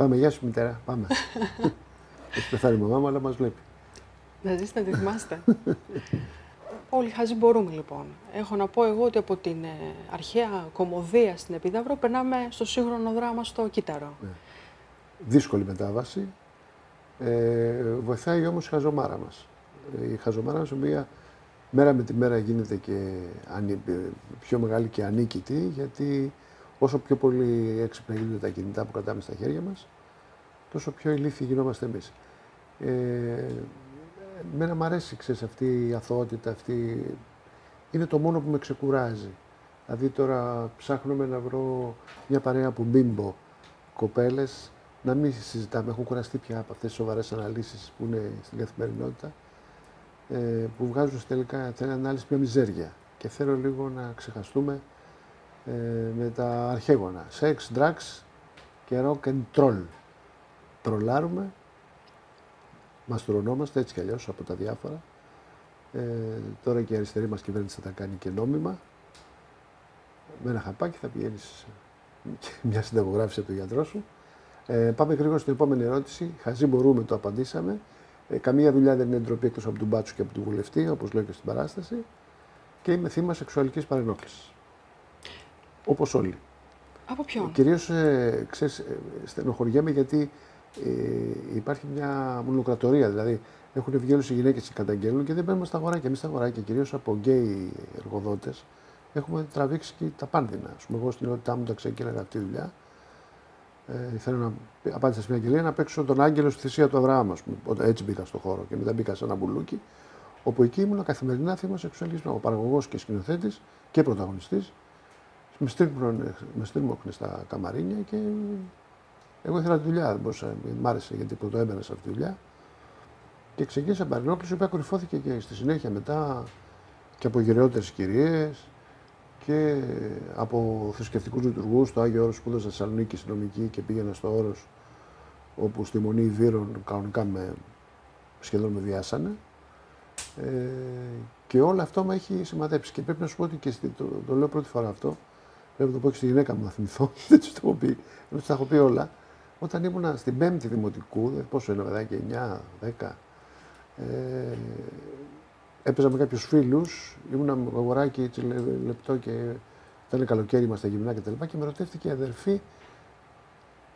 Πάμε, γεια σου μητέρα, πάμε. Έχει πεθάνει η μαμά μου, αλλά μας βλέπει. Να ζήσετε να τη θυμάστε. Όλοι χαζοί μπορούμε λοιπόν. Έχω να πω εγώ ότι από την ε, αρχαία κομμωδία στην Επίδαυρο περνάμε στο σύγχρονο δράμα στο Κύτταρο. Ναι. Δύσκολη μετάβαση. Ε, βοηθάει όμως η χαζομάρα μας. Ε, η χαζομάρα μας, η οποία μέρα με τη μέρα γίνεται και ε, πιο μεγάλη και ανίκητη, γιατί όσο πιο πολύ έξυπνα γίνονται τα κινητά που κρατάμε στα χέρια μας, τόσο πιο ηλίθιοι γινόμαστε εμείς. Ε, Μένα μου αρέσει, ξέρεις, αυτή η αθωότητα, αυτή... Είναι το μόνο που με ξεκουράζει. Δηλαδή τώρα ψάχνουμε να βρω μια παρέα από μπίμπο κοπέλες, να μην συζητάμε. Έχουν κουραστεί πια από αυτές τις σοβαρές αναλύσεις που είναι στην καθημερινότητα, ε, που βγάζουν τελικά την ανάλυση μια μιζέρια. Και θέλω λίγο να ξεχαστούμε ε, με τα αρχαίγωνα. Σεξ, drugs και rock and troll. Τρολάρουμε μαστρωνόμαστε έτσι κι αλλιώς από τα διάφορα. Ε, τώρα και η αριστερή μας κυβέρνηση θα τα κάνει και νόμιμα. Με ένα χαπάκι θα πηγαίνεις μια συνταγογράφηση από τον γιατρό σου. Ε, πάμε γρήγορα στην επόμενη ερώτηση. Χαζί μπορούμε, το απαντήσαμε. Ε, καμία δουλειά δεν είναι ντροπή εκτός από τον μπάτσο και από τον βουλευτή, όπως λέω και στην παράσταση. Και είμαι θύμα σεξουαλικής παρενόχλησης. Όπως όλοι. Από ποιον; Κυρίως, ε, ξέρεις, ε, στενοχωριέμαι γιατί ε, υπάρχει μια μονοκρατορία. Δηλαδή, έχουν βγει όλες οι γυναίκες και καταγγέλνουν και δεν μπαίνουμε στα αγοράκια. Εμείς στα αγοράκια, κυρίως από γκέι εργοδότες, έχουμε τραβήξει και τα πάνδυνα. Α πούμε, εγώ στην ιδιότητά μου τα ξεκίναγα αυτή τη δουλειά. Ε, θέλω να απάντησα σε μια κυρία να παίξω τον άγγελο στη θυσία του Αβραάμ. Έτσι μπήκα στο χώρο και μετά μπήκα σε ένα μπουλούκι. Όπου εκεί ήμουν καθημερινά θύμα σεξουαλισμού. Ο παραγωγός και σκηνοθέτης και πρωταγωνιστής. Με στρίμωχνε στα καμαρίνια και εγώ ήθελα τη δουλειά, δεν μπορούσα, μ' άρεσε γιατί πρώτο έμπαινα σε αυτή τη δουλειά. Και ξεκίνησα παρενόχληση, η οποία κορυφώθηκε και στη συνέχεια μετά και από γυρεότερες κυρίες και από θρησκευτικούς λειτουργούς. Το Άγιο Όρος σπούδασα στη Θεσσαλονίκη στη νομική και πήγαινα στο Όρος, όπου στη Μονή Βύρων κανονικά με, σχεδόν με βιάσανε. Ε, και όλο αυτό με έχει σημαδέψει. Και πρέπει να σου πω ότι και το, το λέω πρώτη φορά αυτό. Πρέπει να το πω και στη γυναίκα μου να θυμηθώ. Δεν τους το έχω πει. Δεν τα έχω πει όλα. Όταν ήμουν στην πέμπτη δημοτικού, πόσο είναι παιδάκι, 9, 10, ε, έπαιζα με κάποιους φίλους, ήμουν αγοράκι έτσι λεπτό και ήταν καλοκαίρι, είμαστε γυμνά και τα λοιπά και με ρωτήθηκε η αδερφή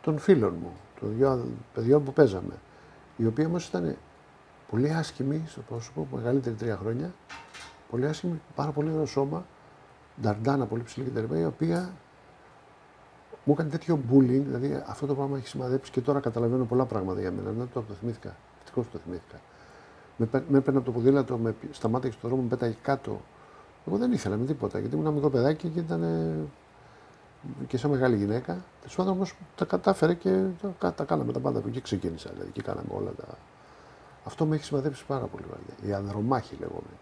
των φίλων μου, των δυο παιδιών που παίζαμε, η οποία όμως ήταν πολύ άσχημη στο πρόσωπο, μεγαλύτερη τρία χρόνια, πολύ άσχημη, πάρα πολύ ωραίο σώμα, νταρντάνα πολύ ψηλή κτλ. Η οποία μου έκανε τέτοιο bullying, δηλαδή αυτό το πράγμα έχει σημαδέψει και τώρα καταλαβαίνω πολλά πράγματα για μένα. Να το, το θυμήθηκα. Ευτυχώς το θυμήθηκα. Με, με έπαιρνε από το ποδήλατο, με σταμάτησε στον δρόμο, με πέταγε κάτω. Εγώ δεν ήθελα με τίποτα γιατί ήμουν ένα μικρό παιδάκι και ήταν και σαν μεγάλη γυναίκα. Τέλος πάντων όμως τα κατάφερε και τα, τα κάναμε τα πάντα. Εκεί ξεκίνησα δηλαδή. Εκεί κάναμε όλα τα. Αυτό με έχει σημαδέψει πάρα πολύ βαριά. Η ανδρομάχη λέγομαι.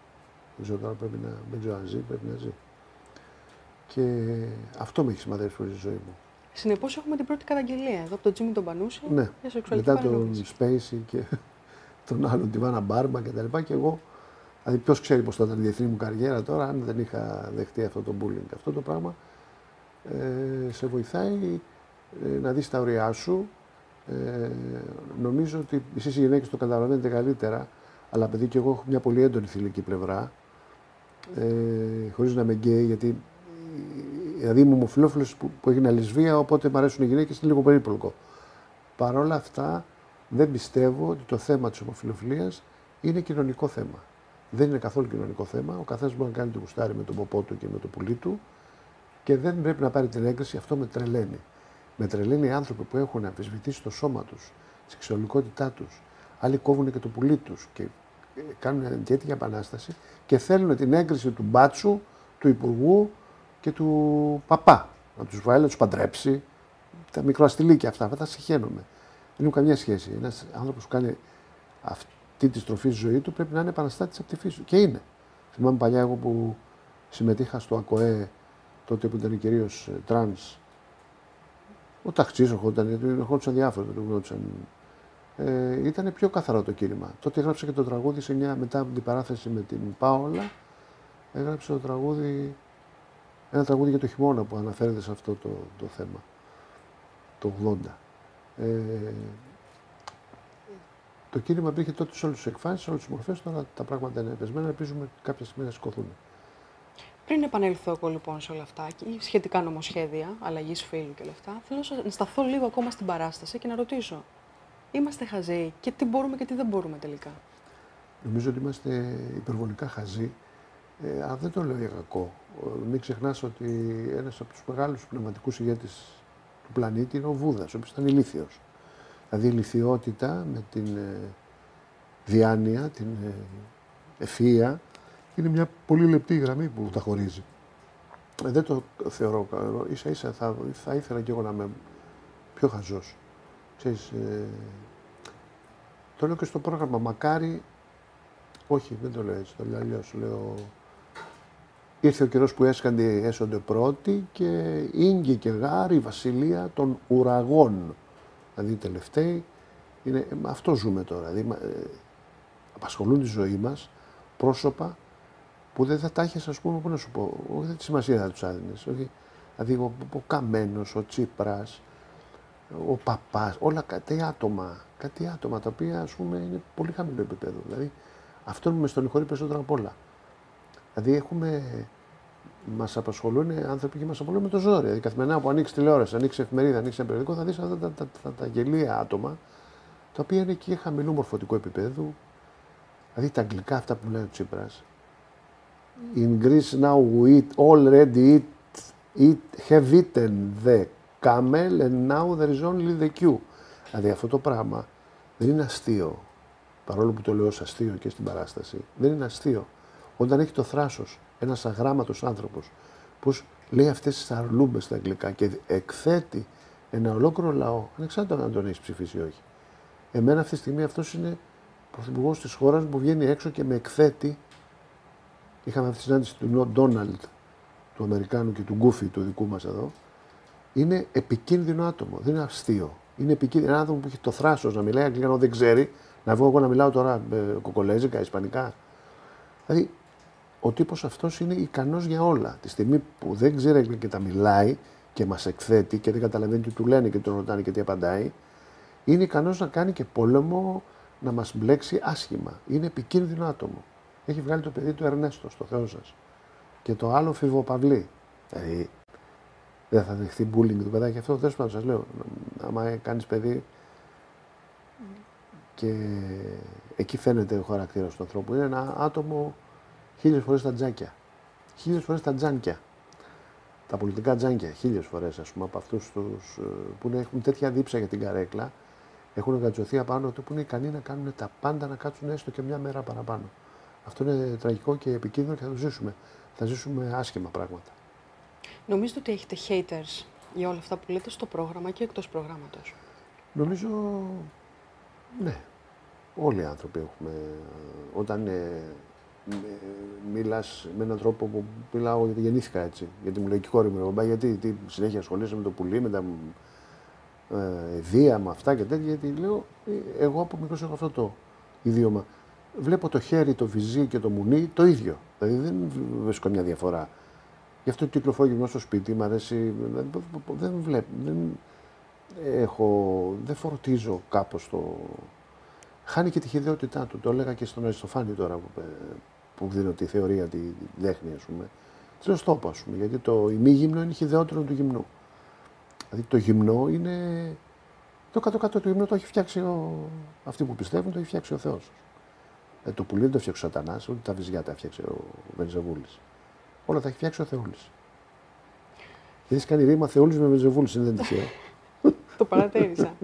Δεν ξέρω τώρα πρέπει να. Δεν ξέρω αν ζει, πρέπει να ζει. Και αυτό με έχει σημαδέψει πολύ στη ζωή μου. Συνεπώς έχουμε την πρώτη καταγγελία εδώ από τον Τζίμι τον Πανούση ναι. για σεξουαλική Μετά τον Σπέισι και τον άλλον τη Βάνα Μπάρμα και τα λοιπά. Και εγώ, δηλαδή ποιος ξέρει πώς θα ήταν η διεθνή μου καριέρα τώρα, αν δεν είχα δεχτεί αυτό το bullying. Αυτό το πράγμα ε, σε βοηθάει ε, να δεις τα ωριά σου. Ε, νομίζω ότι εσείς οι γυναίκες το καταλαβαίνετε καλύτερα, αλλά παιδί και εγώ έχω μια πολύ έντονη θηλυκή πλευρά. Ε, Χωρίς να είμαι γκέι, γιατί δηλαδή είμαι ομοφυλόφιλος που, που έγινε λεσβία, οπότε μου αρέσουν οι γυναίκες, είναι λίγο περίπλοκο. Παρ' όλα αυτά, δεν πιστεύω ότι το θέμα της ομοφυλοφιλίας είναι κοινωνικό θέμα. Δεν είναι καθόλου κοινωνικό θέμα. Ο καθένας μπορεί να κάνει το γουστάρι με τον ποπό του και με το πουλί του και δεν πρέπει να πάρει την έγκριση. Αυτό με τρελαίνει. Με τρελαίνει οι άνθρωποι που έχουν αμφισβητήσει το σώμα τους, τη σεξουαλικότητά τους. Άλλοι κόβουν και το πουλί τους και ε, κάνουν τέτοια επανάσταση και θέλουν την έγκριση του μπάτσου, του υπουργού, και του παπά. Να τους βάλει, να τους παντρέψει. Τα μικροαστηλίκια αυτά, αυτά τα συχαίνομαι. Δεν έχουν καμία σχέση. Ένας άνθρωπος που κάνει αυτή τη στροφή στη ζωή του πρέπει να είναι επαναστάτης από τη φύση του. Και είναι. Θυμάμαι παλιά εγώ που συμμετείχα στο ΑΚΟΕ τότε που ήταν κυρίως ε, τρανς. Ο ταξί ερχόταν, γιατί ερχόντουσαν διάφορα, Ε, ήταν πιο καθαρό το κίνημα. Τότε έγραψα και το τραγούδι σε μια, μετά από την παράθεση με την Πάολα. Έγραψε το τραγούδι ένα τραγούδι για το χειμώνα που αναφέρεται σε αυτό το, το θέμα, το 80. Ε, το κίνημα υπήρχε τότε σε όλες τις εκφάνσεις, σε όλες τις μορφές. Τώρα τα πράγματα είναι πεσμένα. Ελπίζουμε κάποια στιγμή να σηκωθούν. Πριν επανέλθω εγώ λοιπόν σε όλα αυτά και σχετικά νομοσχέδια, αλλαγής φίλου και όλα αυτά, θέλω να σταθώ λίγο ακόμα στην παράσταση και να ρωτήσω. Είμαστε χαζοί και τι μπορούμε και τι δεν μπορούμε τελικά; Νομίζω ότι είμαστε υπερβολικά χαζοί. Ε, αλλά δεν το λέω για κακό. Ε, μην ξεχνάς ότι ένας από τους μεγάλους πνευματικούς ηγέτες του πλανήτη είναι ο Βούδας, ο οποίος ήταν ηλίθιος. Δηλαδή η ηλικιότητα με την ε, διάνοια, την ε, ευφυΐα, είναι μια πολύ λεπτή γραμμή που τα χωρίζει. Ε, δεν το θεωρώ καλό. Ίσα ίσα θα, θα ήθελα και εγώ να είμαι πιο χαζός. Ξέρεις, ε, το λέω και στο πρόγραμμα. Μακάρι, όχι δεν το λέω έτσι, το λέω αλλιώς. Λέω, ήρθε ο καιρός που έσκανται έσονται πρώτοι και ίγκη και γάρι βασιλεία των ουραγών δηλαδή οι τελευταίοι, είναι, αυτό ζούμε τώρα. Δηλαδή, ε, απασχολούν τη ζωή μας πρόσωπα που δεν θα τα έχεις, ας πούμε, πώς να σου πω, όχι δεν τη σημασία θα τους άδινε. Δηλαδή, ο, ο Καμένος, ο Τσίπρας, ο Παπάς, όλα κάτι άτομα, κάτι άτομα τα οποία ας πούμε είναι πολύ χαμηλό επίπεδο. Δηλαδή, αυτό με στενοχωρεί περισσότερο από όλα. Δηλαδή, έχουμε μας απασχολούν άνθρωποι και μας απασχολούν με το ζόρι. Δηλαδή, καθημερινά που ανοίξεις τηλεόραση, ανοίξεις εφημερίδα, ανοίξεις ένα περιοδικό, θα δεις αυτά τα, τα, τα, τα, γελία άτομα, τα οποία είναι και χαμηλού μορφωτικού επίπεδου. Δηλαδή τα αγγλικά αυτά που λέει ο Τσίπρας. In Greece now we eat, already eat, eat, have eaten the camel and now there is only the queue. Δηλαδή αυτό το πράγμα δεν είναι αστείο. Παρόλο που το λέω ως αστείο και στην παράσταση, δεν είναι αστείο. Όταν έχει το θράσος ένας αγράμματος άνθρωπος, που λέει αυτές τις αρλούμπες στα αγγλικά και εκθέτει ένα ολόκληρο λαό, ανεξάρτητα αν τον έχεις ψηφίσει ή όχι. Εμένα αυτή τη στιγμή αυτός είναι πρωθυπουργός της χώρας που βγαίνει έξω και με εκθέτει. Είχαμε αυτή τη συνάντηση του Ντόναλτ, του Αμερικάνου και του Γκούφι, του δικού μας εδώ. Είναι επικίνδυνο άτομο, δεν είναι αστείο. Είναι επικίνδυνο. Ένα άτομο που έχει το θράσος να μιλάει αγγλικά ενώ δεν ξέρει, να βγω εγώ να μιλάω τώρα ε, κοκολέζικα, ισπανικά. Δηλαδή ο τύπος αυτός είναι ικανός για όλα. Τη στιγμή που δεν ξέρει και τα μιλάει και μας εκθέτει και δεν καταλαβαίνει τι του λένε και τον ρωτάνε και τι απαντάει, είναι ικανός να κάνει και πόλεμο, να μας μπλέξει άσχημα. Είναι επικίνδυνο άτομο. Έχει βγάλει το παιδί του Ερνέστο, στο Θεό σας. Και το άλλο Φιβοπαυλή. Δηλαδή, δεν θα δεχθεί bullying του παιδάκι αυτό. Δεν σου σας λέω. Άμα κάνεις παιδί. Και εκεί φαίνεται ο χαρακτήρας του ανθρώπου. Είναι ένα άτομο χίλιες φορές τα τζάκια. Χίλιες φορές τα τζάνκια. Τα πολιτικά τζάνκια, χίλιες φορές ας πούμε από αυτούς τους ε, που έχουν τέτοια δίψα για την καρέκλα, έχουν εγκατζωθεί απάνω του που είναι ικανοί να κάνουν τα πάντα να κάτσουν έστω και μια μέρα παραπάνω. Αυτό είναι τραγικό και επικίνδυνο και θα το ζήσουμε. Θα ζήσουμε άσχημα πράγματα. Νομίζετε ότι έχετε haters για όλα αυτά που λέτε στο πρόγραμμα και εκτός προγράμματος; Νομίζω, ναι. Όλοι οι άνθρωποι έχουμε. Όταν μιλάς με έναν τρόπο που μιλάω γιατί γεννήθηκα έτσι. Γιατί μου λέει και η κόρη μου, γιατί τι, συνέχεια ασχολείσαι με το πουλί, με τα ε, δία, με αυτά και τέτοια. Γιατί λέω, «Ε, εγώ από μικρός έχω αυτό το ιδίωμα. Βλέπω το χέρι, το βυζί και το μουνί το ίδιο. Δηλαδή δεν βρίσκω καμιά διαφορά. Γι' αυτό κυκλοφορώ και στο σπίτι, μου αρέσει. Δεν βλέπω. Δεν, έχω, δεν φορτίζω κάπως το. Χάνει και τη χειδαιότητά του. Το έλεγα και στον Αριστοφάνη τώρα που, που δίνω τη θεωρία, τη δέχνη, ας πούμε. Τι λέω στόπο, ας πούμε, γιατί το ημίγυμνο είναι χειδαιότερο του γυμνού. Δηλαδή το γυμνό είναι. Το κάτω-κάτω του γυμνού το έχει φτιάξει ο... αυτοί που πιστεύουν, το έχει φτιάξει ο Θεός. Ε, το πουλί δεν το φτιάξει ο Σατανάς, ούτε τα βυζιά τα φτιάξει ο Βενζεβούλη. Όλα τα έχει φτιάξει ο Θεούλης. Και έχεις κάνει ρήμα Θεούλης με Βενζεβούλη, είναι δεν τυχαίο. το παρατήρησα.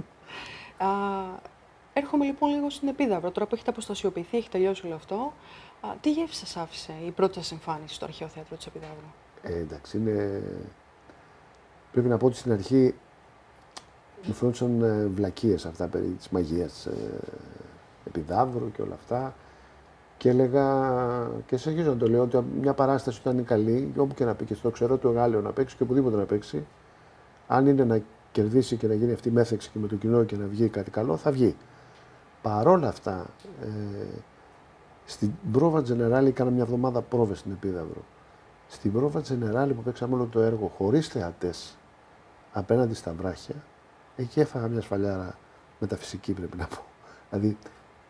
Έρχομαι λοιπόν λίγο στην Επίδαυρο. Τώρα που έχετε αποστασιοποιηθεί, έχει τελειώσει όλο αυτό. Α, τι γεύση σας άφησε η πρώτη σας εμφάνιση στο Αρχαίο Θέατρο της Επιδαύρου. Ε, εντάξει, είναι... Πρέπει να πω ότι στην αρχή μου φαίνονταν ε, βλακίες αυτά περί της μαγείας ε, Επιδαύρου και όλα αυτά. Και έλεγα και συνεχίζω να το λέω ότι μια παράσταση όταν είναι καλή, όπου και να πει και στο ξέρω του Εγάλεο να παίξει και οπουδήποτε να παίξει, αν είναι να κερδίσει και να γίνει αυτή η μέθεξη και με το κοινό και να βγει κάτι καλό, θα βγει. Παρόλα αυτά, ε, στην πρόβα Τζενεράλη έκανα μια εβδομάδα πρόβες στην Επίδαυρο. Στην πρόβα Τζενεράλη που παίξαμε όλο το έργο χωρίς θεατές απέναντι στα βράχια, Εκεί έφαγα μια σφαλιάρα μεταφυσική πρέπει να πω. Δηλαδή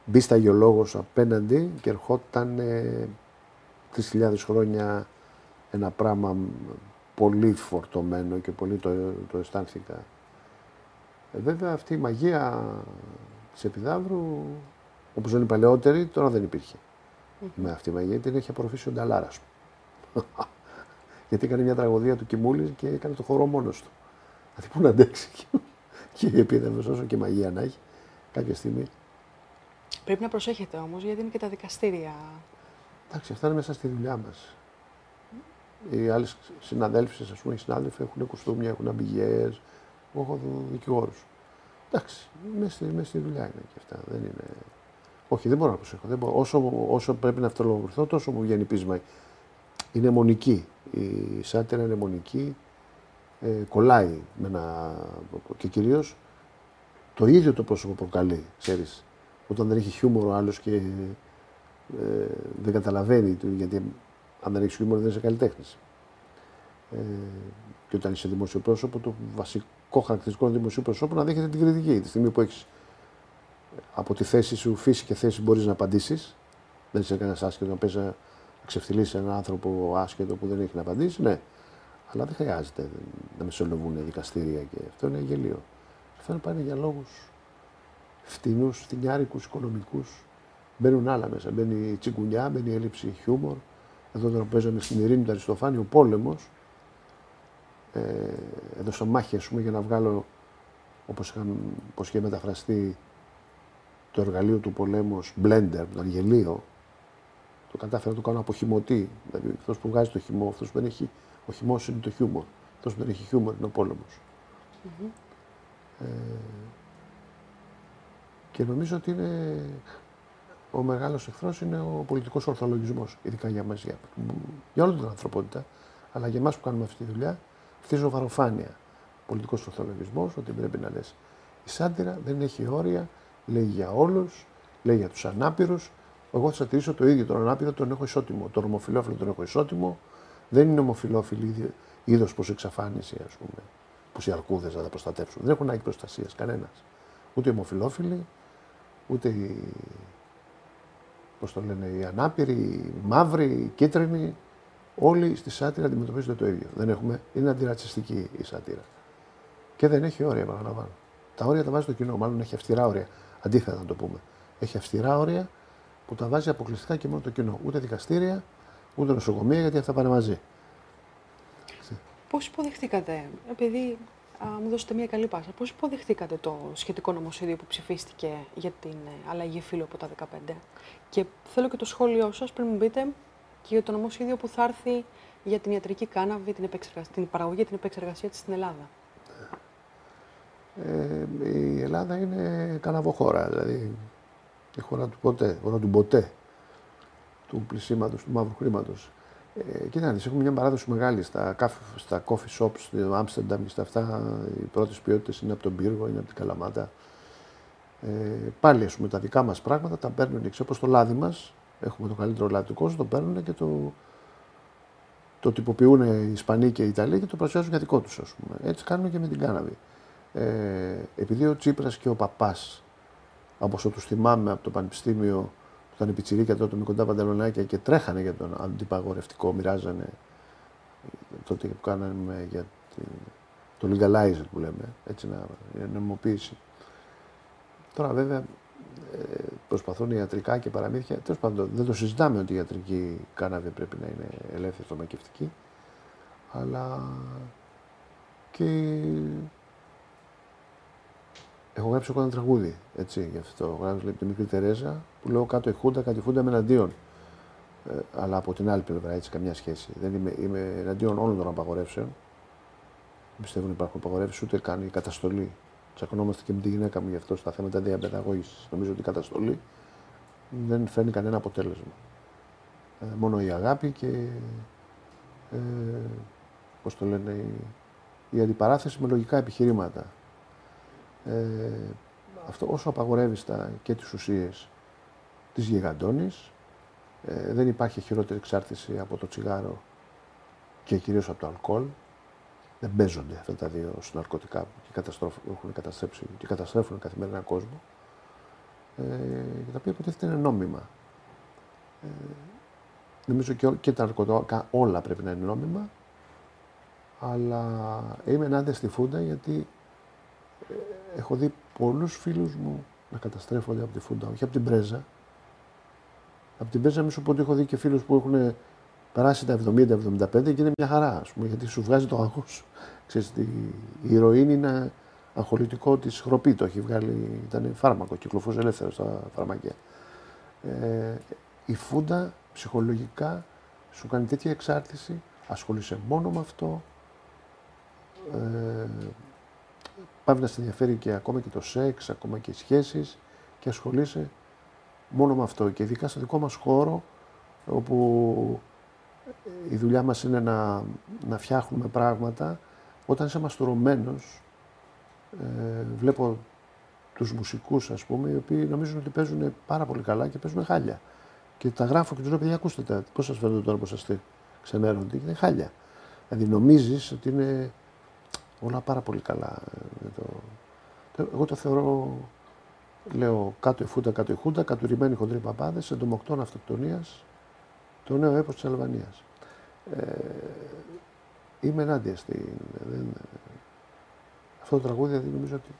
μπίσταγε ο λόγος απέναντι και ερχόταν ε, 3.000 χρόνια ένα πράγμα πολύ φορτωμένο και πολύ το, το αισθάνθηκα. Ε, βέβαια αυτή η μαγεία της Επιδαύρου, όπως λένε οι παλαιότεροι, τώρα δεν υπήρχε. Με αυτή η μαγεία την έχει απορροφήσει ο Νταλάρας μου. Γιατί έκανε μια τραγωδία του Κιμούλης και έκανε το χορό μόνος του. Δηλαδή πού να αντέξει και η Επίδαυρος όσο και μαγεία να έχει κάποια στιγμή. Πρέπει να προσέχετε όμως γιατί είναι και τα δικαστήρια. Εντάξει, αυτά είναι μέσα στη δουλειά μας οι άλλες συναδέλφοι, ας πούμε, οι συνάδελφοι έχουν κουστούμια, έχουν αμπηγιέ. Εγώ έχω δικηγόρους. Εντάξει, μέσα στη, μέσα στη δουλειά είναι και αυτά. Δεν είναι... Όχι, δεν μπορώ να προσέχω. Δεν μπορώ. Όσο, όσο πρέπει να αυτολογηθώ, τόσο μου βγαίνει πείσμα. Είναι μονική. Η σάτυρα είναι μονική. Ε, κολλάει με ένα. και κυρίως το ίδιο το πρόσωπο προκαλεί, ξέρεις. Όταν δεν έχει χιούμορ ο άλλος και ε, δεν καταλαβαίνει, γιατί αν δεν έχεις χιούμορ, δεν είσαι καλλιτέχνης. Ε, και όταν είσαι δημόσιο πρόσωπο, το βασικό χαρακτηριστικό του δημοσίου προσώπου να δέχεται την κριτική. Τη στιγμή που έχεις από τη θέση σου, φύση και θέση μπορείς να απαντήσεις. Δεν είσαι κανένας άσχετος να πέσει να ξεφτυλίσεις έναν άνθρωπο άσχετο που δεν έχει να απαντήσει. Ναι. Αλλά δεν χρειάζεται να μεσολογούν δικαστήρια και αυτό είναι γελίο. Αυτό είναι πάνε για λόγους φτηνούς, φτηνιάρικους, οικονομικούς. Μπαίνουν άλλα μέσα. Μπαίνει τσιγκουνιά, μπαίνει έλλειψη χιούμορ, εδώ τώρα που παίζαμε στην Ειρήνη του Αριστοφάνη, ο πόλεμος. Ε, έδωσα μάχη ας πούμε, για να βγάλω όπως είχε μεταφραστεί το εργαλείο του πολέμου blender, το γελίο. Το κατάφερα να το κάνω από χυμωτή. Δηλαδή αυτός που βγάζει το χυμό, αυτός που δεν έχει. Ο χυμός είναι το χιούμορ. Αυτός που δεν έχει χιούμορ είναι ο πόλεμος. Ε, και νομίζω ότι είναι ο μεγάλος εχθρός είναι ο πολιτικός ορθολογισμός, ειδικά για μας, για, για όλη την ανθρωπότητα, αλλά για εμάς που κάνουμε αυτή τη δουλειά, αυτή η ζωβαροφάνεια. Πολιτικός ορθολογισμός, ότι πρέπει να λες. Η σάντιρα δεν έχει όρια, λέει για όλους, λέει για τους ανάπηρους. Εγώ θα τηρήσω το ίδιο. Τον ανάπηρο τον έχω ισότιμο. Τον ομοφυλόφιλο τον έχω ισότιμο. Δεν είναι ομοφυλόφιλοι είδος προ εξαφάνιση, ας πούμε, που οι αρκούδες να τα προστατεύσουν. Δεν έχουν ανάγκη προστασίας κανένας. Ούτε οι ομοφυλόφιλοι, ούτε οι πώ το λένε, οι ανάπηροι, οι μαύροι, οι κίτρινοι, όλοι στη σάτυρα αντιμετωπίζονται το ίδιο. Δεν έχουμε, είναι αντιρατσιστική η σάτυρα. Και δεν έχει όρια, επαναλαμβάνω. Τα όρια τα βάζει το κοινό, μάλλον έχει αυστηρά όρια. Αντίθετα να το πούμε. Έχει αυστηρά όρια που τα βάζει αποκλειστικά και μόνο το κοινό. Ούτε δικαστήρια, ούτε νοσοκομεία, γιατί αυτά πάνε μαζί. Πώς υποδεχτήκατε, επειδή α, μου δώσετε μια καλή πάσα. Πώς υποδεχτήκατε το σχετικό νομοσχέδιο που ψηφίστηκε για την ε, αλλαγή φύλου από τα 15. Και θέλω και το σχόλιο σας πριν μου πείτε και για το νομοσχέδιο που θα έρθει για την ιατρική κάναβη, την, την παραγωγή και την επεξεργασία της στην Ελλάδα. Ε, η Ελλάδα είναι καναβοχώρα, δηλαδή η χώρα του ποτέ, χώρα του ποτέ, του πλησίματος, του μαύρου χρήματος. Ε, κοιτάξτε, έχουμε μια παράδοση μεγάλη στα, στα coffee shops στο Άμστερνταμ και στα αυτά. Οι πρώτες ποιότητες είναι από τον πύργο, είναι από την Καλαμάτα. Ε, πάλι ας πούμε, τα δικά μας πράγματα τα παίρνουν εξ όπως το λάδι μας. Έχουμε το καλύτερο λάδι του κόσμου, το παίρνουν και το, το τυποποιούν οι Ισπανοί και οι Ιταλοί και το παρουσιάζουν για δικό τους. Έτσι κάνουν και με την κάναβη. Ε, επειδή ο Τσίπρας και ο Παπάς, όπως τους θυμάμαι από το Πανεπιστήμιο, ήταν πιτσιρίκα τότε με κοντά παντελονάκια και τρέχανε για τον αντιπαγορευτικό, μοιράζανε τότε που κάναμε για την, το legalizer που λέμε, έτσι να νομιμοποίηση. Τώρα βέβαια ε, προσπαθούν ιατρικά και παραμύθια. Τέλος πάντων, δεν το συζητάμε ότι η ιατρική κάναβη πρέπει να είναι ελεύθερη φαρμακευτική. Αλλά και Έχω γράψει εγώ ένα τραγούδι έτσι, γι' αυτό. Έχω γράψει τη μικρή Τερέζα που λέω κάτω η Χούντα, κάτι Χούντα με εναντίον. Ε, αλλά από την άλλη πλευρά έτσι καμιά σχέση. Δεν είμαι, είμαι εναντίον όλων των απαγορεύσεων. Δεν πιστεύω ότι υπάρχουν απαγορεύσεις ούτε καν η καταστολή. Τσακωνόμαστε και με τη γυναίκα μου γι' αυτό στα θέματα διαπαιδαγώγησης. Νομίζω ότι η καταστολή δεν φέρνει κανένα αποτέλεσμα. Ε, μόνο η αγάπη και. Ε, πώς το λένε, η, η αντιπαράθεση με λογικά επιχειρήματα. Ε, αυτό όσο απαγορεύει τα, και τις ουσίες της γιγαντώνης, ε, δεν υπάρχει χειρότερη εξάρτηση από το τσιγάρο και κυρίως από το αλκοόλ. δεν παίζονται αυτά τα δύο ναρκωτικά που έχουν καταστρέψει και καταστρέφουν καθημερινά κόσμο. Ε, για τα οποία υποτίθεται είναι νόμιμα. Ε, νομίζω και, και τα ναρκωτικά όλα πρέπει να είναι νόμιμα. Αλλά είμαι ενάντια στη Φούντα γιατί ε, έχω δει πολλούς φίλους μου να καταστρέφονται από τη Φούντα, όχι από την Πρέζα. Από την Πρέζα, μη σου πω ότι έχω δει και φίλους που έχουν περάσει τα 70-75 και είναι μια χαρά, ας πούμε, γιατί σου βγάζει το άγχος. Ξέρεις, η ηρωίνη είναι αγχολητικό της χροπή, το έχει βγάλει, ήταν φάρμακο, κυκλοφορούσε ελεύθερο στα φαρμακεία. Ε, η φούντα ψυχολογικά σου κάνει τέτοια εξάρτηση, ασχολείσαι μόνο με αυτό, ε, πάει να σε ενδιαφέρει και ακόμα και το σεξ, ακόμα και οι σχέσεις και ασχολείσαι μόνο με αυτό. Και ειδικά στο δικό μας χώρο, όπου η δουλειά μας είναι να, να φτιάχνουμε πράγματα, όταν είσαι μαστουρωμένος, ε, βλέπω τους μουσικούς ας πούμε, οι οποίοι νομίζουν ότι παίζουν πάρα πολύ καλά και παίζουν χάλια. Και τα γράφω και τους λέω, παιδιά, ακούστε τα, πώς σας φαίνεται τώρα πως είστε ξενέρονται, είναι χάλια. Δηλαδή νομίζεις ότι είναι όλα πάρα πολύ καλά. Ε, το... Εγώ το θεωρώ, λέω, κάτω η φούτα, κάτω η χούντα, κατουρημένοι χοντροί παπάδες, εντομοκτών αυτοκτονίας, το νέο έπος της Αλβανίας. Ε, είμαι ενάντια στην... Δεν, αυτό το τραγούδι δηλαδή νομίζω ότι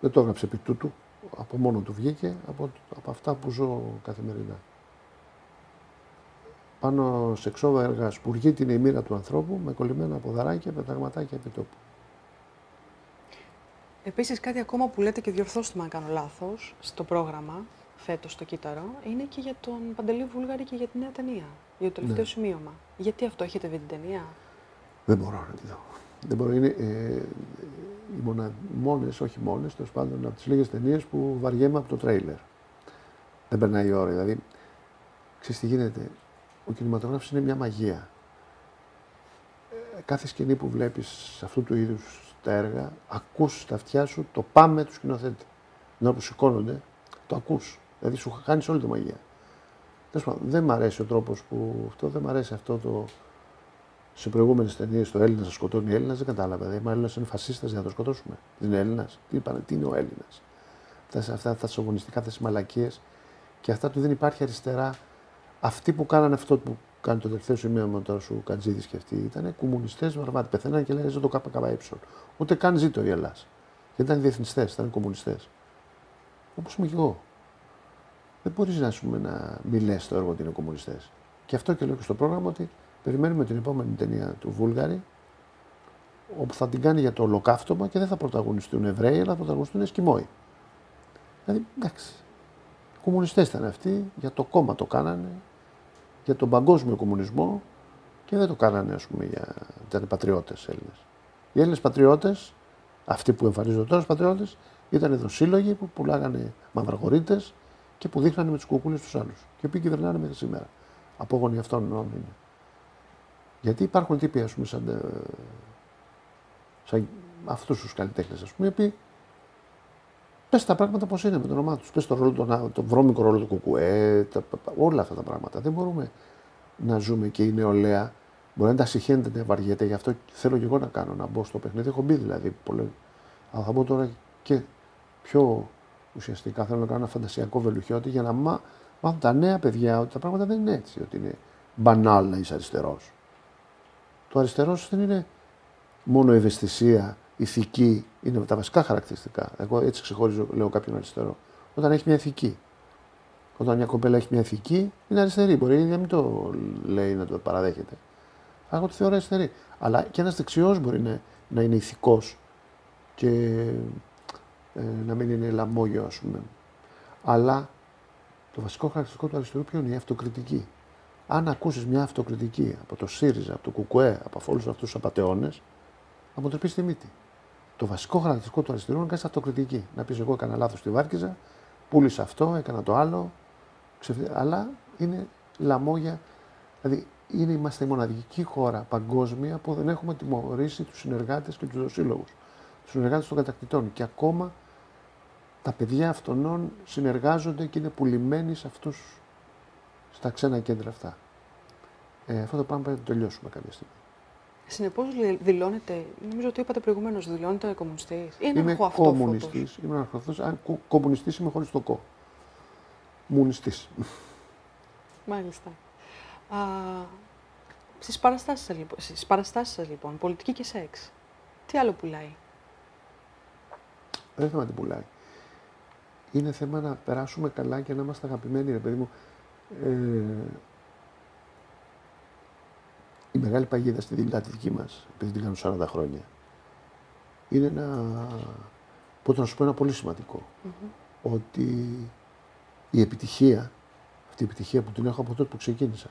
δεν το έγραψε επί τούτου, από μόνο του βγήκε, από, από αυτά που ζω καθημερινά. Πάνω σε εξώδα έργα σπουργεί η μοίρα του ανθρώπου με κολλημένα ποδαράκια, πεταγματάκια επί τόπου. Επίσης κάτι ακόμα που λέτε και διορθώστε με αν κάνω λάθος στο πρόγραμμα φέτος στο Κύτταρο είναι και για τον Παντελή Βούλγαρη και για τη νέα ταινία, για το τελευταίο ναι. σημείωμα. Γιατί αυτό έχετε δει την ταινία; Δεν μπορώ να τη δω. Δεν μπορώ, είναι ε, οι μονα, μόνες, όχι μόνες, τέλος πάντων από τις λίγες ταινίες που βαριέμαι από το τρέιλερ. Δεν περνάει η ώρα, δηλαδή, ξέρεις τι γίνεται, ο κινηματογράφος είναι μια μαγεία. Ε, κάθε σκηνή που βλέπεις σε αυτού του είδους τα έργα, ακούς στα αυτιά σου το πάμε του σκηνοθέτη. Ενώ που σηκώνονται, το ακούς. Δηλαδή σου χάνεις όλη τη μαγεία. δεν μ' αρέσει ο τρόπος που. Αυτό δεν μ' αρέσει αυτό το. Σε προηγούμενες ταινίες το Έλληνας θα σκοτώνει Έλληνας, δεν κατάλαβα. Δηλαδή, ο Έλληνας είναι φασίστας για να το σκοτώσουμε. Δεν είναι Έλληνας; Τι, τι είναι ο Έλληνας; Αυτά, αυτά τα σοβονιστικά, αυτές τις μαλακίες και αυτά του δεν υπάρχει αριστερά. Αυτοί που κάνανε αυτό που κάνει το τελευταίο σημείο τώρα σου Κατζίδης και αυτοί ήταν κομμουνιστές βαρβάτι. Πεθαίναν και λένε το ΚΚΕ. Ούτε καν ζήτω η Ελλάδα. Γιατί ήταν διεθνιστές, ήταν κομμουνιστές. Όπως είμαι και εγώ δεν μπορείς να, πούμε, να μιλέ στο έργο ότι είναι κομμουνιστές. Και αυτό και λέω και στο πρόγραμμα ότι περιμένουμε την επόμενη ταινία του Βούλγαρη, όπου θα την κάνει για το ολοκαύτωμα και δεν θα πρωταγωνιστούν Εβραίοι, αλλά θα πρωταγωνιστούν Εσκιμόοι. Δηλαδή, εντάξει. Κομμουνιστές ήταν αυτοί, για το κόμμα το κάνανε, για τον παγκόσμιο κομμουνισμό και δεν το κάνανε, ας πούμε, για. ήταν πατριώτες Έλληνες. Οι Έλληνες πατριώτες, αυτοί που εμφανίζονται τώρα πατριώτες, ήταν εδώ σύλλογοι που πουλάγανε μαυραγωρίτε, και που δείχνανε με τους κουκούλες τους άλλους. Και οποίοι κυβερνάνε μέχρι σήμερα. Απόγονοι αυτών είναι. Γιατί υπάρχουν τύποι, ας πούμε, σαν, ε, σαν αυτούς τους καλλιτέχνες, ας πούμε, οι οποίοι πες τα πράγματα πώς είναι με το όνομά τους. Πες το, ρόλο, το, το βρώμικο ρόλο του κουκουέ, τα, όλα αυτά τα πράγματα. Δεν μπορούμε να ζούμε και η νεολαία. Μπορεί να τα συχαίνεται, να βαριέται, γι' αυτό θέλω και εγώ να κάνω, να μπω στο παιχνίδι. Έχω μπει δηλαδή. Πολύ... Αλλά θα μπω τώρα και πιο ουσιαστικά θέλω να κάνω ένα φαντασιακό βελουχιώτη για να μά, μάθουν τα νέα παιδιά ότι τα πράγματα δεν είναι έτσι, ότι είναι μπανάλ να είσαι αριστερός. Το αριστερός δεν είναι μόνο ευαισθησία, ηθική, είναι τα βασικά χαρακτηριστικά. Εγώ έτσι ξεχωρίζω, λέω κάποιον αριστερό. Όταν έχει μια ηθική. Όταν μια κοπέλα έχει μια ηθική, είναι αριστερή. Μπορεί να μην το λέει να το παραδέχεται. Αλλά εγώ το θεωρώ αριστερή. Αλλά και ένας δεξιός μπορεί να, να είναι ηθικός και ε, να μην είναι λαμόγιο ας πούμε. Αλλά το βασικό χαρακτηριστικό του αριστερού ποιο είναι; Η αυτοκριτική. Αν ακούσεις μια αυτοκριτική από το ΣΥΡΙΖΑ, από το ΚΚΕ, από όλους αυτούς τους απαταιώνες, θα μου τη μύτη. Το βασικό χαρακτηριστικό του αριστερού είναι να κάνει αυτοκριτική. Να πεις: Εγώ έκανα λάθος στη Βάρκιζα, πούλησα αυτό, έκανα το άλλο. Αλλά είναι λαμόγια. Δηλαδή, είναι, είμαστε η μοναδική χώρα παγκόσμια που δεν έχουμε τιμωρήσει τους συνεργάτες και τους δοσύλλογους. Τους συνεργάτες των κατακτητών. Και ακόμα τα παιδιά αυτών συνεργάζονται και είναι πουλημένοι σε αυτούς, στα ξένα κέντρα αυτά. Ε, αυτό το πράγμα πρέπει να το τελειώσουμε κάποια στιγμή. Συνεπώς δηλώνετε, νομίζω ότι είπατε προηγουμένως, δηλώνετε κομμουνιστής. Είμαι κομμουνιστής. Είμαι αναρχοαυτό. Αν κομμουνιστής είμαι χωρίς το κο. Μουνιστής. Μάλιστα. Α, στις παραστάσεις, λοιπόν, στις παραστάσεις σας, λοιπόν, πολιτική και σεξ, τι άλλο πουλάει; Δεν θέμα τι πουλάει. Είναι θέμα να περάσουμε καλά και να είμαστε αγαπημένοι, ρε παιδί μου. Ε, η μεγάλη παγίδα στη δουλειά τη δική μας, επειδή την κάνω 40 χρόνια, είναι ένα, πότε να σου πω ένα πολύ σημαντικό, ότι η επιτυχία, αυτή η επιτυχία που την έχω από τότε που ξεκίνησα,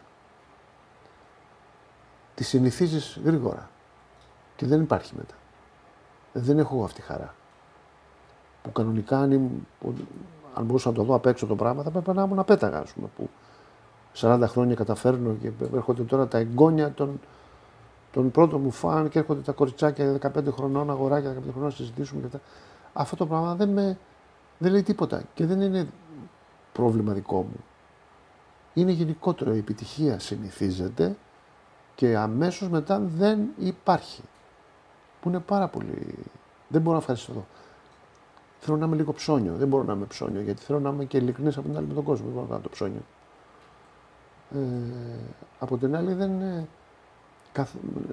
τη συνηθίζεις γρήγορα και δεν υπάρχει μετά. Δεν έχω αυτή τη χαρά. Που κανονικά αν, αν μπορούσα να το δω απ' έξω το πράγμα θα πρέπει να ήμουν απέταγα, ας πούμε, που 40 χρόνια καταφέρνω και έρχονται τώρα τα εγγόνια των, των πρώτων μου φαν και έρχονται τα κοριτσάκια 15 χρονών, αγοράκια 15 χρονών να συζητήσουμε και τα... Αυτό το πράγμα δεν, με, δεν λέει τίποτα και δεν είναι πρόβλημα δικό μου. Είναι γενικότερο η επιτυχία συνηθίζεται και αμέσως μετά δεν υπάρχει. Που είναι πάρα πολύ... Δεν μπορώ να ευχαριστώ. Θέλω να είμαι λίγο ψώνιο. Δεν μπορώ να είμαι ψώνιο γιατί θέλω να είμαι και ειλικρινής από την άλλη με τον κόσμο. Δεν μπορώ να κάνω το ψώνιο. Ε, από την άλλη δεν είναι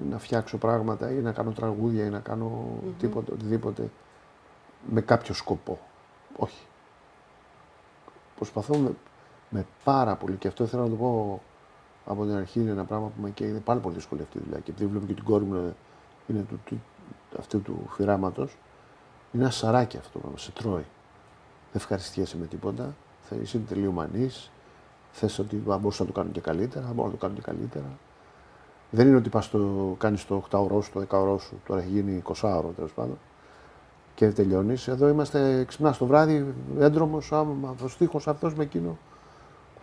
να φτιάξω πράγματα ή να κάνω τραγούδια ή να κάνω τίποτα, οτιδήποτε με κάποιο σκοπό. Όχι. Προσπαθώ με, με πάρα πολύ και αυτό θέλω να το πω από την αρχή είναι ένα πράγμα που με και είναι πάρα πολύ δύσκολη αυτή η δουλειά. Και επειδή βλέπω και την κόρη μου είναι του, του, αυτού του φυράματος, είναι ένα σαράκι αυτό που σε τρώει. Δεν ευχαριστιέσαι με τίποτα. Θα είσαι τελειομανή. Θες ότι μπορούσα να το κάνω και καλύτερα, μπορώ να το κάνω και καλύτερα. Δεν είναι ότι πας το κάνεις το 8 ώρο σου, το 10 ώρο σου, τώρα έχει γίνει 20 ώρο τέλος πάντων και τελειώνεις. Εδώ είμαστε ξυπνάς το βράδυ, έντρομος, ο στίχος αυτός με εκείνο.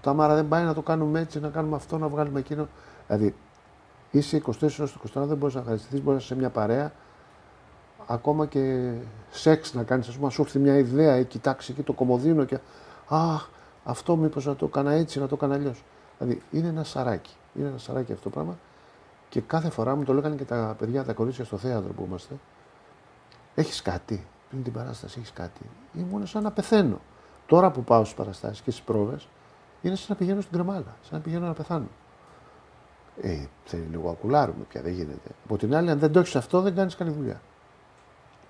Τα μάρα δεν πάει να το κάνουμε έτσι, να κάνουμε αυτό, να βγάλουμε εκείνο. Δηλαδή, είσαι 24 ώρε το 24, δεν μπορείς να ευχαριστηθείς, μπορείς να είσαι σε μια παρέα, ακόμα και σεξ να κάνεις. Α πούμε, σου έρθει μια ιδέα, ή κοιτάξει εκεί το κομμωδίνο και. Αχ, αυτό μήπως να το έκανα έτσι, να το έκανα αλλιώς. Δηλαδή, είναι ένα σαράκι. Είναι ένα σαράκι αυτό το πράγμα. Και κάθε φορά μου το λέγανε και τα παιδιά, τα κορίτσια στο θέατρο που είμαστε. Έχεις κάτι; Πριν την παράσταση έχεις κάτι; Ήμουν σαν να πεθαίνω. Τώρα που πάω στις παραστάσεις και στις πρόβες, είναι σαν να πηγαίνω στην κρεμάλα, σαν να πηγαίνω να πεθάνω. Ε, θέλει λίγο ακουλάρουμε πια, δεν γίνεται. Από την άλλη, αν δεν το έχεις αυτό, δεν κάνεις καλή δουλειά.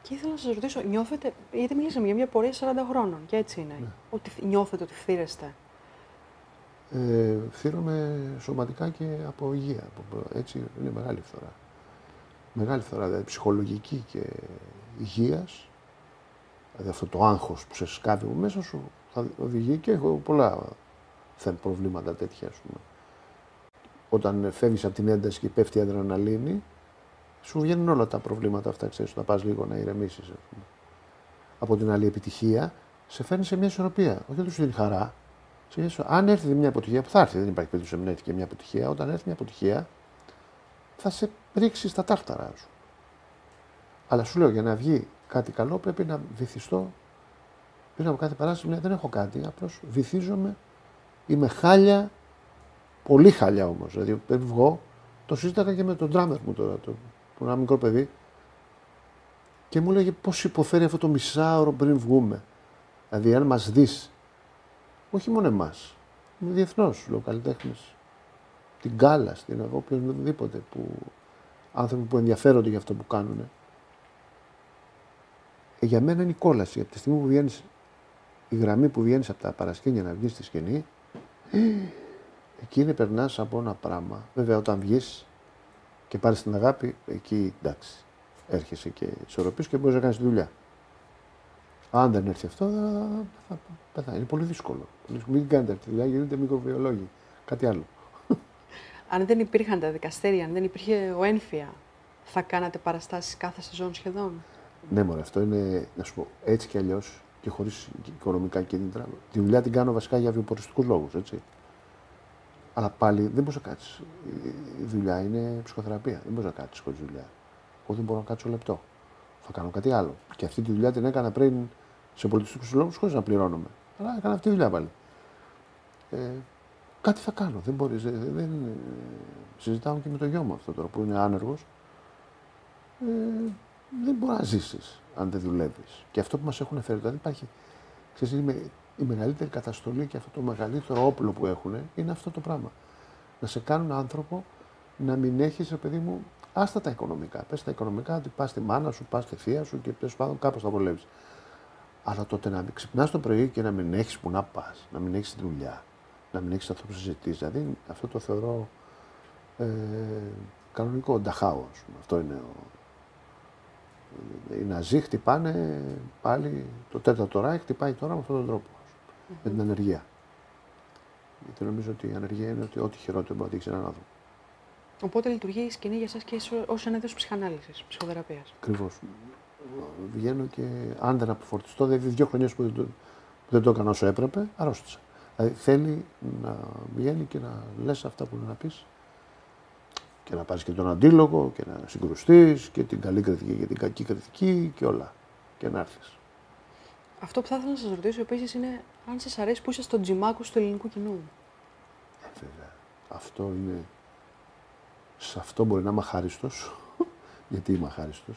Και ήθελα να σας ρωτήσω, νιώθετε, γιατί μιλήσαμε για μια πορεία 40 χρόνων και έτσι είναι, ναι. ότι νιώθετε ότι φθήρεστε; Ε, φθήρομαι σωματικά και από υγεία. Έτσι είναι μεγάλη φθορά. Μεγάλη φθορά, δηλαδή ψυχολογική και υγείας. Δηλαδή αυτό το άγχος που σε σκάβει μέσα σου θα οδηγεί και έχω πολλά προβλήματα τέτοια, ας πούμε. Όταν φεύγεις από την ένταση και πέφτει η αδρεναλίνη, σου βγαίνουν όλα τα προβλήματα αυτά, ξέρεις, να πας λίγο να ηρεμήσεις, Από την άλλη επιτυχία, σε φέρνει σε μια ισορροπία. Όχι ότι σου δίνει χαρά. Σε αν έρθει μια αποτυχία, που θα έρθει, δεν υπάρχει περίπτωση να έρθει και μια αποτυχία, όταν έρθει μια αποτυχία, θα σε ρίξει στα τάχταρά σου. Αλλά σου λέω για να βγει κάτι καλό πρέπει να βυθιστώ. Πριν από κάθε παράσταση δεν έχω κάτι, απλώς βυθίζομαι Είμαι χάλια, πολύ χάλια όμως. Δηλαδή, πριν βγω, το συζήταγα και με τον drummer μου τώρα, το, που είναι ένα μικρό παιδί. Και μου έλεγε πώς υποφέρει αυτό το μισάωρο πριν βγούμε. Δηλαδή, αν μας δεις, όχι μόνο εμάς, διεθνώς, λέω καλλιτέχνε, την Κάλα, την οποιοδήποτε, που άνθρωποι που ενδιαφέρονται για αυτό που κάνουν. Ε, για μένα είναι η κόλαση. Από τη στιγμή που βγαίνεις, η γραμμή που βγαίνεις από τα παρασκήνια να βγεις στη σκηνή, Εκείνη περνάς από ένα πράγμα. Βέβαια, όταν βγεις και πάρει την αγάπη, εκεί εντάξει. Έρχεσαι και ισορροπείς και μπορείς να κάνεις τη δουλειά. Αν δεν έρθει αυτό, θα, πεθάνει. Είναι πολύ δύσκολο. Μην κάνετε αυτή τη δουλειά, γίνετε μικροβιολόγοι. Κάτι άλλο. Αν δεν υπήρχαν τα δικαστήρια, αν δεν υπήρχε ο ένφια, θα κάνατε παραστάσεις κάθε σεζόν σχεδόν; Ναι, μωρέ, αυτό είναι, να σου πω, έτσι κι αλλιώς και χωρίς οικονομικά κίνητρα. Τη δουλειά την κάνω βασικά για βιοποριστικούς λόγους. Αλλά πάλι δεν μπορείς να κάτσεις. Η δουλειά είναι ψυχοθεραπεία. Δεν μπορείς να κάτσεις χωρίς δουλειά. Εγώ δεν μπορώ να κάτσω λεπτό. Θα κάνω κάτι άλλο. Και αυτή τη δουλειά την έκανα πριν σε πολιτιστικούς λόγου χωρίς να πληρώνομαι. Αλλά έκανα αυτή τη δουλειά πάλι. Ε, κάτι θα κάνω. Δεν μπορείς. Δεν, δεν, συζητάω και με το γιο μου αυτό τώρα που είναι άνεργος. ε, δεν μπορείς να ζήσεις αν δεν δουλεύεις. Και αυτό που μας έχουν φέρει, δηλαδή υπάρχει. Ξέρεις, είναι η μεγαλύτερη καταστολή και αυτό το μεγαλύτερο όπλο που έχουν είναι αυτό το πράγμα. Να σε κάνουν άνθρωπο να μην έχεις, ρε παιδί μου, άστα τα οικονομικά. Πες τα οικονομικά, ότι πας στη μάνα σου, πας στη θεία σου και τέλος πάντων κάπως θα βολεύεις. Αλλά τότε να μην ξυπνάς το πρωί και να μην έχεις που να πας, να μην έχεις δουλειά, να μην έχεις ανθρώπους να συζητήσει. Δηλαδή αυτό το θεωρώ ε, κανονικό νταχάο. Αυτό είναι ο, οι Ναζί χτυπάνε πάλι το τέταρτο ράι, χτυπάει τώρα με αυτόν τον τρόπο. Mm-hmm. Με την ανεργία. Γιατί νομίζω ότι η ανεργία είναι ότι ό,τι χειρότερο μπορεί να δείξει έναν άνθρωπο. Οπότε λειτουργεί η σκηνή για εσά και ως ένα είδος ψυχανάλυσης, ψυχοθεραπείας. Ακριβώς. Βγαίνω και αν δεν αποφορτιστώ, δηλαδή δύο χρονιές που δεν το, δεν το έκανα όσο έπρεπε, αρρώστησα. Δηλαδή θέλει να βγαίνει και να λες αυτά που να πεις και να πάρεις και τον αντίλογο και να συγκρουστείς και την καλή κριτική και την κακή κριτική και όλα. Και να έρθεις. Αυτό που θα ήθελα να σας ρωτήσω επίση είναι αν σας αρέσει που είσαι στο τζιμάκου του ελληνικού κοινού. Ε, βέβαια. Αυτό είναι. Σε αυτό μπορεί να είμαι αχάριστος. γιατί είμαι αχάριστος.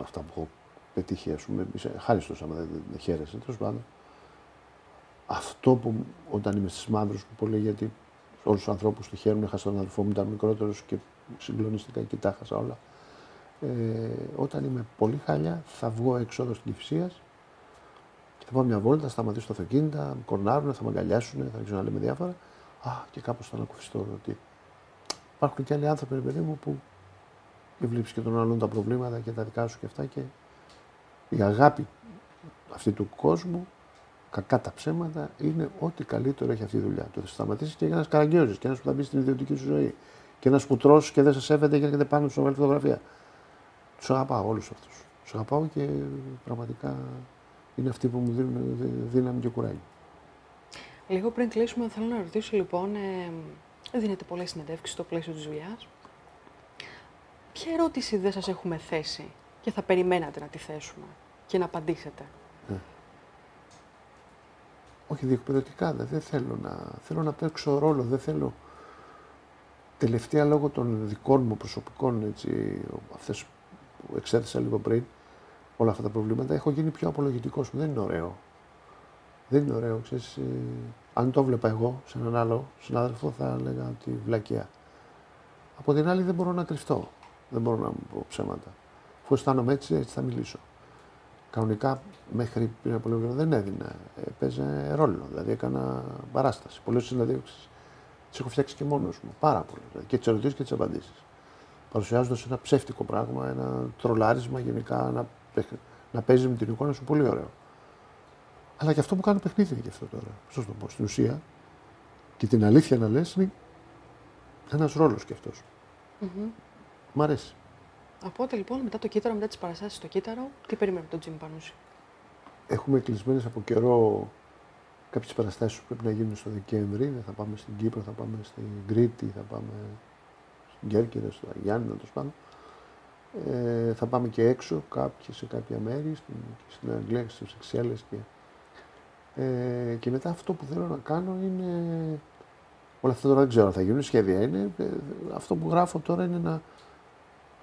Αυτά που έχω πετύχει, ας πούμε. Είσαι αχάριστος, άμα δεν με χαίρεσαι. Τέλος πάντων. Αυτό που όταν είμαι στις μαύρες που πολύ γιατί όλους τους ανθρώπους του χαίρουν. Έχασα τον αδελφό μου, ήταν μικρότερος και συγκλονιστικά και τα έχασα όλα. Ε, όταν είμαι πολύ χάλια, θα βγω έξω εδώ στην Κυφσία και θα πάω μια βόλτα, θα σταματήσω στο αυτοκίνητα, θα κορνάρουν, θα με αγκαλιάσουν, θα ξέρω να λέμε διάφορα. Α, και κάπως θα ανακουφιστώ ότι υπάρχουν και άλλοι άνθρωποι, παιδί μου, που δεν βλέπεις και τον άλλον τα προβλήματα και τα δικά σου και αυτά και η αγάπη αυτή του κόσμου κακά τα ψέματα είναι ό,τι καλύτερο έχει αυτή η δουλειά. Το θα σταματήσεις και ένα καραγκιόζη και ένας που θα μπει στην ιδιωτική σου ζωή. Και ένας που τρώσει και δεν σε σέβεται και έρχεται πάνω σου να φωτογραφία. Τους αγαπάω όλους αυτούς. Τους αγαπάω και πραγματικά είναι αυτοί που μου δίνουν δύναμη και κουράγιο. Λίγο πριν κλείσουμε, θέλω να ρωτήσω λοιπόν, ε, δίνετε πολλές συνεντεύξεις στο πλαίσιο της δουλειάς. Ποια ερώτηση δεν σας έχουμε θέσει και θα περιμένατε να τη θέσουμε και να απαντήσετε; Όχι διεκπαιρεωτικά, δεν θέλω να, θέλω να παίξω ρόλο, δεν θέλω τελευταία λόγω των δικών μου προσωπικών, έτσι, αυτές που εξέθεσα λίγο πριν, όλα αυτά τα προβλήματα, έχω γίνει πιο απολογητικός μου. Δεν είναι ωραίο. Δεν είναι ωραίο, ξέρεις, ε, αν το βλέπα εγώ σε έναν άλλο συνάδελφο θα έλεγα ότι βλακιά. Από την άλλη δεν μπορώ να κρυφτώ. Δεν μπορώ να μου πω ψέματα. Αφού αισθάνομαι έτσι, έτσι θα μιλήσω κανονικά μέχρι πριν από λίγο δεν έδινε. Παίζε ρόλο. Δηλαδή έκανα παράσταση. Πολλέ συναντήσει τις έχω φτιάξει και μόνος μου. Πάρα πολύ. Δηλαδή, και τις ερωτήσεις και τις απαντήσεις. Παρουσιάζοντας ένα ψεύτικο πράγμα, ένα τρολάρισμα γενικά, να, να παίζει με την εικόνα σου πολύ ωραίο. Αλλά και αυτό που κάνω παιχνίδι είναι και αυτό τώρα. Πώς το πω. Στην ουσία και την αλήθεια να λες είναι ένας ρόλος κι αυτός. Mm-hmm. Μ' αρέσει. Οπότε λοιπόν μετά το κύτταρο, μετά τις παραστάσεις στο κύτταρο, τι περιμένουμε τον Τζιμ Πανούση; Έχουμε κλεισμένες από καιρό κάποιες παραστάσεις που πρέπει να γίνουν στο Δεκέμβρη. Θα πάμε στην Κύπρο, θα πάμε στην Κρήτη, θα πάμε στην Κέρκυρα, στο Αγιάννη, τέλο πάντων. Ε, θα πάμε και έξω κάποιοι, σε κάποια μέρη, στην, στην Αγγλία, στις Εξέλε. Και, ε, και μετά αυτό που θέλω να κάνω είναι. Όλα αυτά τώρα δεν ξέρω αν θα γίνουν, σχέδια είναι. Ε, αυτό που γράφω τώρα είναι να,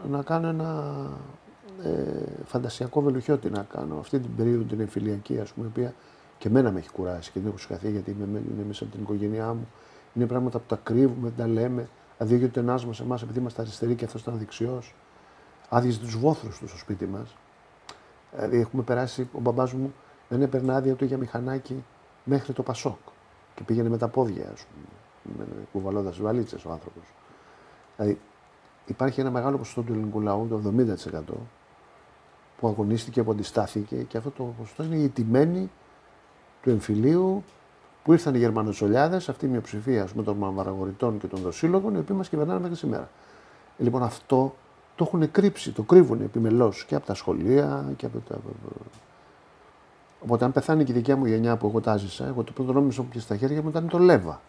να κάνω ένα ε, φαντασιακό βελουχιώτη να κάνω. Αυτή την περίοδο την εμφυλιακή, ας πούμε, η οποία και εμένα με έχει κουράσει και δεν έχω συγχαθεί γιατί είμαι, είμαι μέσα από την οικογένειά μου. Είναι πράγματα που τα κρύβουμε, δεν τα λέμε. Δηλαδή, ο ένα μα εμάς, επειδή είμαστε αριστεροί και αυτός ήταν δεξιός, άδειαζε του βόθρους τους στο σπίτι μας. Δηλαδή, έχουμε περάσει, ο μπαμπάς μου δεν έπαιρνε άδεια του για μηχανάκι μέχρι το Πασόκ. Και πήγαινε με τα πόδια, ας πούμε, κουβαλώντας βαλίτσες ο άνθρωπος. Δηλαδή, υπάρχει ένα μεγάλο ποσοστό του ελληνικού λαού, το 70%, που αγωνίστηκε, που αντιστάθηκε και αυτό το ποσοστό είναι η τιμένη του εμφυλίου που ήρθαν οι Γερμανοτσολιάδες, αυτή η μειοψηφία πούμε, των Μαμβαραγωρητών και των Δοσύλλογων, οι οποίοι μας κυβερνάνε μέχρι σήμερα. Ε, λοιπόν, αυτό το έχουν κρύψει, το κρύβουν επιμελώς και από τα σχολεία και από τα. Οπότε, αν πεθάνει και η δικιά μου γενιά που εγώ τάζησα, εγώ το πρώτο νόμιμο που πια στα χέρια μου ήταν το Λέβα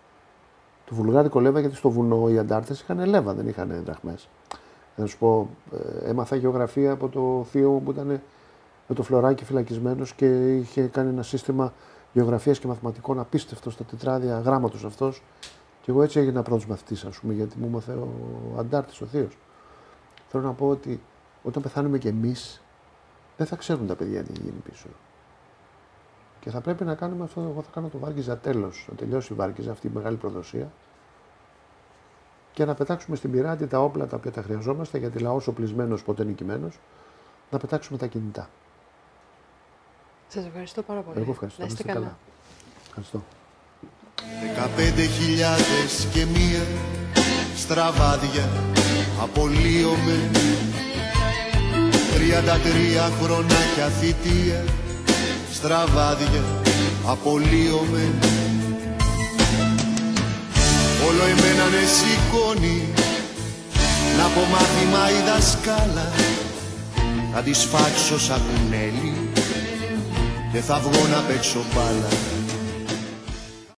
το βουλγάρικο λέβα γιατί στο βουνό οι αντάρτες είχαν λέβα, δεν είχαν δραχμές. Να σου πω, ε, έμαθα γεωγραφία από το θείο μου που ήταν με το φλωράκι φυλακισμένος και είχε κάνει ένα σύστημα γεωγραφίας και μαθηματικών απίστευτο στα τετράδια γράμματος αυτός. Και εγώ έτσι έγινα πρώτος μαθητής, ας πούμε, γιατί μου έμαθε ο αντάρτης, ο θείος. Θέλω να πω ότι όταν πεθάνουμε κι εμείς, δεν θα ξέρουν τα παιδιά τι γίνει πίσω. Και θα πρέπει να κάνουμε αυτό. Εγώ θα κάνω το Βάρκιζα τέλος. Να τελειώσει η Βάρκιζα αυτή η μεγάλη προδοσία. Και να πετάξουμε στην πυράτη τα όπλα τα οποία τα χρειαζόμαστε, γιατί λαός οπλισμένο ποτέ νικημένος, να πετάξουμε τα κινητά. Σας ευχαριστώ πάρα πολύ. Εγώ ευχαριστώ. Να είστε καλά. καλά. Ευχαριστώ. Δεκαπέντε χιλιάδες και μία στραβάδια απολύομαι. Τριάντα τρία χρονάκια θητεία. Στραβάδια. Απολύομαι. Όλο εμένα με σηκώνει. Να πω μάθημα η δασκάλα. Θα τη σφάξω σαν κουνέλι. Και θα βγω να παίξω μπάλα